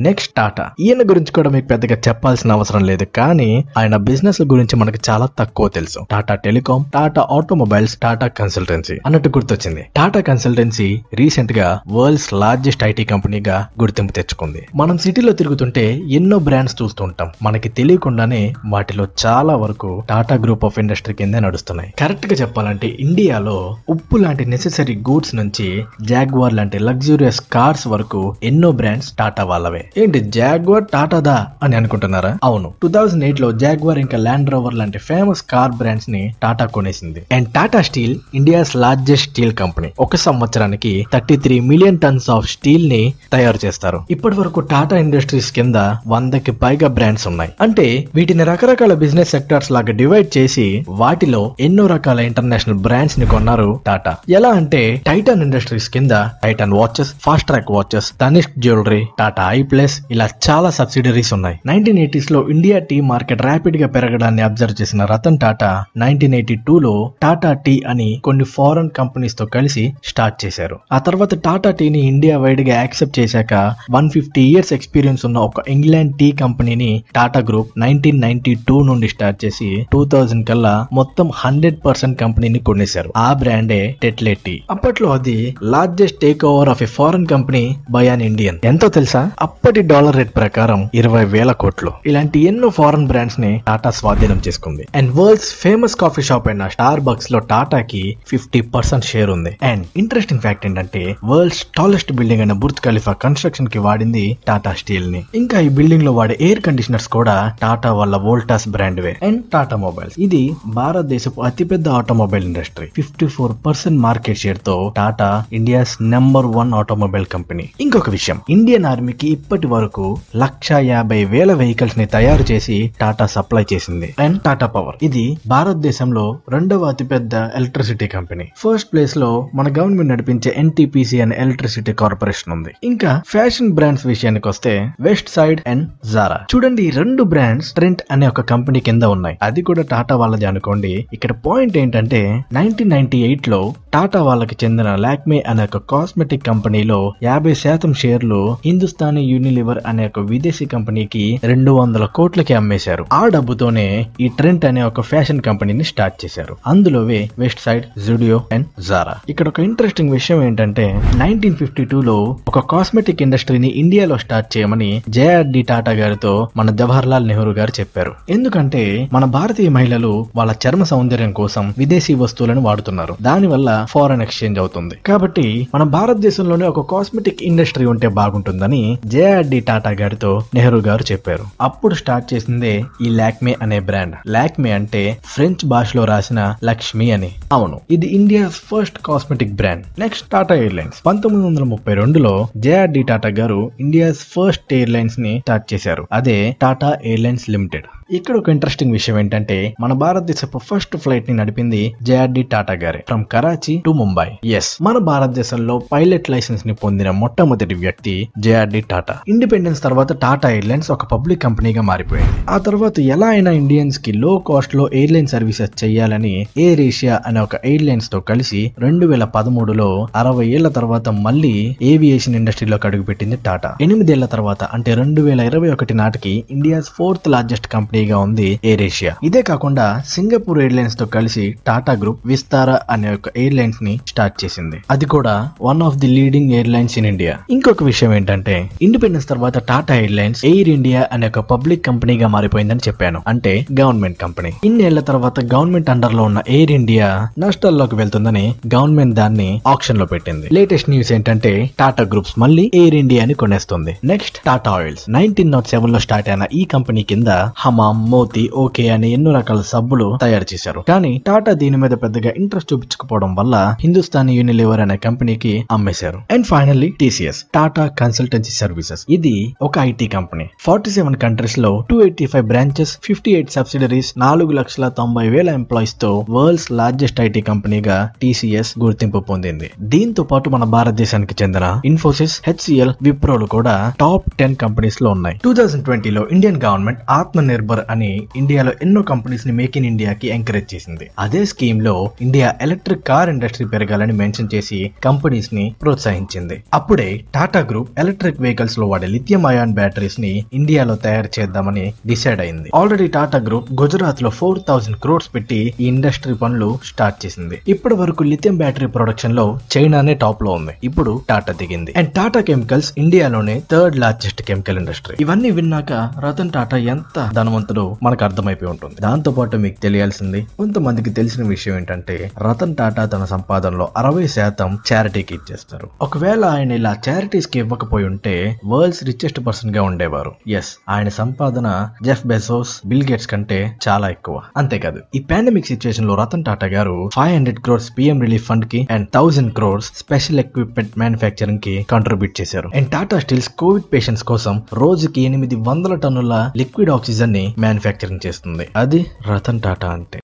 Next Tata ఈయన గురించి కూడా మీకు పెద్దగా చెప్పాల్సిన అవసరం లేదు కానీ ఆయన బిజినెస్ గురించి మనకు చాలా తక్కువ తెలుసు. Tata telecom Tata automobiles Tata consultancy అన్నట్టు గుర్తొచ్చింది. టాటా కన్సల్టెన్సీ రీసెంట్గా వరల్డ్స్ లార్జెస్ట్ ఐటీ కంపెనీగా గుర్తింపు తెచ్చుకుంది. మనం సిటీలో తిరుగుతుంటే ఎన్నో బ్రాండ్స్ చూస్తుంటాం మనకి తెలియకుండానే వాటిలో చాలా వరకు టాటా గ్రూప్ ఆఫ్ ఇండస్ట్రీ కిందే నడుస్తున్నాయి. కరెక్ట్గా చెప్పాలంటే ఇండియాలో ఉప్పు లాంటి నెసెసరీ గూడ్స్ నుంచి జాగ్వార్ లాంటి లగ్జూరియస్ కార్స్ వరకు ఎన్నో బ్రాండ్స్ టాటా వాళ్ళవే. ఏంటి జాగ్వార్ టాటాదా అని అనుకుంటున్నారా? అవును. టూ థౌసండ్ ఎయిట్లో జాగ్వార్ ఇంకా ల్యాండ్ రోవర్ లాంటి ఫేమస్ కార్ బ్రాండ్స్ని Tata కొనేసింది. And Tata steel India's largest steel company ఒక సంవత్సరానికి thirty three million tons of స్టీల్ని తయారు చేస్తారు. ఇప్పటి వరకు టాటా ఇండస్ట్రీస్ కింద వందకి పైగా బ్రాండ్స్ ఉన్నాయి. అంటే వీటిని రకరకాల బిజినెస్ సెక్టార్స్ లాగా డివైడ్ చేసి వాటిలో ఎన్నో రకాల ఇంటర్నేషనల్ బ్రాండ్స్ని కొన్నారు టాటా. ఎలా అంటే టైటాన్ ఇండస్ట్రీస్ కింద Titan watches Fastrack watches Tanishq jewellery Tata I plus ఇలా చాలా సబ్సిడరీస్ ఉన్నాయి. నైన్టీన్ ఎయిటీస్లో ఇండియా టీ మార్కెట్ ర్యాపిడ్గా పెరగడాన్ని అబ్జర్వ్ చేసిన Ratan Tata nineteen eighty two లో టాటా టీ అని కొన్ని ఫారెన్ కంపెనీస్తో కలిసి స్టార్ట్ చేశారు. ఆ తర్వాత టాటా టీని ఇండియా వైడ్గా యాక్సెప్ట్ చేశాక వన్ ఫిఫ్టీ ఇయర్స్ ఎక్స్పీరియన్స్ ఉన్న ఒక ఇంగ్లాండ్ టీ కంపెనీని Tata group nineteen ninety two నుండి స్టార్ట్ చేసి టూ థౌజండ్ కల్లా మొత్తం హండ్రెడ్ పర్సెంట్ కంపెనీని కొనేశారు. ఆ బ్రాండే టెట్లే టీ. అప్పట్లో అది largest take over of a foreign company by an Indian. ఎంతో తెలుసా? అప్పటి డాలర్ రేట్ ప్రకారం ఇరవై వేల కోట్లు. ఇలాంటి ఎన్నో ఫారెన్ బ్రాండ్స్ని టాటా స్వాధీనం చేసుకుంది. And world's famous coffee shop అయిన స్టార్ బక్స్లో టాటాకి ఫిఫ్టీ పర్సెంట్ షేర్ ఉంది. అండ్ ఇంట్రెస్టింగ్ ఫ్యాక్ట్ ఏంటంటే వరల్డ్స్ టాలెస్ట్ బిల్డింగ్ అయిన బుర్జ్ ఖలీఫా కన్స్ట్రక్షన్కి వాడింది టాటా స్టీల్ని ఇంకా ఈ బిల్డింగ్లో వాడే ఎయిర్ కండిషనర్స్ కూడా టాటా వాళ్ళ Voltas brand way. And Tata mobiles. ఇది భారతదేశపు అతిపెద్ద automobile industry. Fifty four percent market షేర్తో Tata India's number one automobile company. ఇంకొక విషయం ఇండియన్ ఆర్మీకి ఇప్పటి వరకు లక్ష యాభై వేల వెహికల్స్ని తయారు చేసి టాటా సప్లై చేసింది. And Tata power. ఇది భారతదేశంలో రెండవ అతిపెద్ద ఎలక్ట్రిసిటీ కంపెనీ. ఫస్ట్ ప్లేస్లో మన గవర్నమెంట్ నడిపించే ఎన్టీపీసీ అనే ఎలక్ట్రిసిటీ కార్పొరేషన్ ఉంది. ఇంకా ఫ్యాషన్ బ్రాండ్స్ విషయానికి వస్తే వెస్ట్ సైడ్ అండ్ జారా. చూడండి ఈ రెండు బ్రాండ్స్ ట్రెంట్ అనే ఒక కంపెనీ కింద ఉన్నాయి. అది కూడా టాటా వాళ్ళది అనుకోండి. ఇక్కడ పాయింట్ ఏంటంటే నైన్టీన్ నైన్టీ ఎయిట్లో టాటా వాళ్ళకి చెందిన లాక్మే అనే ఒక కాస్మెటిక్ కంపెనీలో యాభై శాతం షేర్లు హిందుస్థానీ యూనిలివర్ అనే ఒక విదేశీ కంపెనీకి రెండు వందల కోట్లకి అమ్మేశారు. ఆ డబ్బుతోనే ఈ ట్రెంట్ అనే ఒక ఫ్యాషన్ కంపెనీని స్టార్ట్ చేశారు. అందులోవే west side Zudio and Zara ఇక్కడ ఒక ఇంట్రెస్టింగ్ విషయం ఏంటంటే నైన్టీన్ ఫిఫ్టీ టూ లో ఒక కాస్మెటిక్ ఇండస్ట్రీని ఇండియాలో స్టార్ట్ చేయమని జేఆర్డి టాటా గారితో మన జవహర్ లాల్ నెహ్రూ గారు చెప్పారు. ఎందుకంటే మన భారతీయ మహిళలు వాళ్ళ చర్మ సౌందర్యం కోసం విదేశీ వస్తువులను వాడుతున్నారు. దానివల్ల ఫారెన్ ఎక్స్చేంజ్ అవుతుంది. కాబట్టి మన భారతదేశంలోనే ఒక కాస్మెటిక్ ఇండస్ట్రీ ఉంటే బాగుంటుందని జేఆర్డి టాటా గారితో నెహ్రూ గారు చెప్పారు. అప్పుడు స్టార్ట్ చేసిందే ఈ లాక్మే అనే బ్రాండ్. లాక్మే అంటే ఫ్రెంచ్ భాషలో రాసిన లక్ష్మి అని. అవును ఇది India first cosmetic brand. Next Tata airlines. పంతొమ్మిది వందల ముప్పై రెండులో జేఆర్డి టాటా గారు ఇండియాస్ ఫస్ట్ ఎయిర్లైన్స్ని స్టార్ట్ చేశారు. అదే టాటా ఎయిర్లైన్స్ లిమిటెడ్. ఇక్కడ ఒక ఇంట్రెస్టింగ్ విషయం ఏంటంటే మన భారతదేశపు ఫస్ట్ ఫ్లైట్ని నడిపింది జేఆర్డి టాటా గారే. From Karachi to Mumbai as మన భారతదేశంలో పైలట్ లైసెన్స్ని పొందిన మొట్టమొదటి వ్యక్తి జేఆర్డి టాటా. ఇండిపెండెన్స్ తర్వాత టాటా ఎయిర్లైన్స్ ఒక పబ్లిక్ కంపెనీగా మారిపోయింది. ఆ తర్వాత ఎలా అయినా ఇండియన్స్కి లో కాస్ట్లో ఎయిర్లైన్ సర్వీసెస్ చేయాలని ఎయిర్ ఏషియా అనే ఒక ఎయిర్లైన్స్తో కలిసి రెండు వేల పదమూడులో అరవై ఏళ్ళ తర్వాత మళ్ళీ ఏవియేషన్ ఇండస్ట్రీలోకి అడుగుపెట్టింది టాటా. ఎనిమిదేళ్ళ తర్వాత అంటే రెండు వేల ఇరవై ఒకటి నాటికి ఇండియాస్ ఫోర్త్ లార్జెస్ట్ కంపెనీ కంపెనీగా ఉంది ఎయిర్ ఏషియా ఇదే కాకుండా సింగపూర్ ఎయిర్లైన్స్తో కలిసి టాటా గ్రూప్ విస్తారా అనే ఒక ఎయిర్లైన్స్ని స్టార్ట్ చేసింది. అది కూడా one of the leading airlines in India. ఇంకొక విషయం ఏంటంటే ఇండిపెండెన్స్ తర్వాత టాటా ఎయిర్లైన్స్ ఎయిర్ ఇండియా అనే ఒక పబ్లిక్ కంపెనీగా మారిపోయిందని చెప్పాను. అంటే గవర్నమెంట్ కంపెనీ. ఇన్నేళ్ళ తర్వాత గవర్నమెంట్ అండర్లో ఉన్న ఎయిర్ ఇండియా నష్టాల్లోకి వెళ్తుందని గవర్నమెంట్ దాన్ని ఆప్షన్లో పెట్టింది. లేటెస్ట్ న్యూస్ ఏంటంటే టాటా గ్రూప్స్ మళ్ళీ ఎయిర్ ఇండియాని కొనేస్తుంది. Next Tata oils. Nineteen naught సెవెన్లో స్టార్ట్ అయిన ఈ కంపెనీ కింద హమా మోతి ఓకే అని ఎన్నో రకాల సబ్బులు తయారు చేశారు. కానీ టాటా దీని మీద పెద్దగా ఇంట్రెస్ట్ చూపించకపోవడం వల్ల హిందుస్థానీ యూనిలివర్ అనే కంపెనీకి అమ్మేశారు. And finally TCS Tata consultancy services. ఇది ఒక ఐటీ కంపెనీ. ఫార్టీ సెవెన్ కంట్రీస్లో two eighty five branches fifty eight subsidiaries నాలుగు లక్షల తొంభై వేల ఎంప్లాయీస్తో వరల్డ్స్ లార్జెస్ట్ ఐటీ కంపెనీగా టీసీఎస్ గుర్తింపు పొందింది. దీంతో పాటు మన భారతదేశానికి చెందిన ఇన్ఫోసిస్ హెచ్సిఎల్ విప్రోలు కూడా టాప్ టెన్ కంపెనీస్లో ఉన్నాయి. టూ థౌసండ్ ట్వంటీలో Indian government Atma Nirbhar power అని ఇండియాలో ఎన్నో కంపెనీస్ని మేక్ ఇన్ ఇండియాకి ఎంకరేజ్ చేసింది. అదే స్కీమ్లో ఇండియా ఎలక్ట్రిక్ కార్ ఇండస్ట్రీ పెరగాలని మెన్షన్ చేసి కంపెనీస్ని ప్రోత్సహించింది. అప్పుడే టాటా గ్రూప్ ఎలక్ట్రిక్ వెహికల్స్లో వాడే లిథియం అయాన్ బ్యాటరీస్ని ఇండియాలో తయారు చేద్దామని డిసైడ్ అయింది. ఆల్రెడీ టాటా గ్రూప్ గుజరాత్లో ఫోర్ థౌసండ్ క్రోడ్స్ పెట్టి ఈ ఇండస్ట్రీ పనులు స్టార్ట్ చేసింది. ఇప్పటి వరకు లిథియం బ్యాటరీ ప్రొడక్షన్లో చైనానే టాప్లో ఉంది. ఇప్పుడు టాటా దిగింది. అండ్ టాటా కెమికల్స్ ఇండియాలోనే థర్డ్ లార్జెస్ట్ కెమికల్ ఇండస్ట్రీ. ఇవన్నీ విన్నాక రతన్ టాటా ఎంత ధనవంతుడో మనకు అర్థమైపోయి ఉంటుంది. దాంతో పాటు మీకు తెలియాల్సింది కొంతమందికి తెలిసిన విషయం ఏంటంటే రతన్ టాటా తన సంపాదనలో అరవై శాతం చారిటీకి ఇచ్చేస్తారు. ఒకవేళ ఆయన ఇలా చారిటీస్కి ఇవ్వకపోయి ఉంటే వరల్డ్స్ రిచెస్ట్ పర్సన్గా ఉండేవారు. ఎస్ ఆయన సంపాదన జెఫ్ బెజోస్ బిల్ గేట్స్ కంటే చాలా ఎక్కువ. అంతేకాదు ఈ పాండమిక్ సిచ్యువేషన్లో రతన్ టాటా గారు five hundred crores PM relief ఫండ్కి and thousand crores special equipment మ్యానుఫ్యాక్చరింగ్కి contribute చేశారు. And Tata steels covid patients కోసం రోజుకి ఎనిమిది వందల టన్నుల లిక్విడ్ ఆక్సిజన్ని మ్యానుఫ్యాక్చరింగ్ చేస్తుంది. అది రతన్ టాటా అంటే.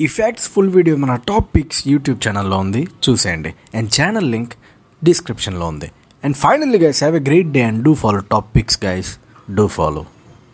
ఈ ఫ్యాక్ట్స్ ఫుల్ వీడియో మన టాప్ పిక్స్ యూట్యూబ్ ఛానల్లో ఉంది. చూసేయండి. అండ్ ఛానల్ లింక్ డిస్క్రిప్షన్లో ఉంది. And finally guys have a great day and do follow top picks guys do follow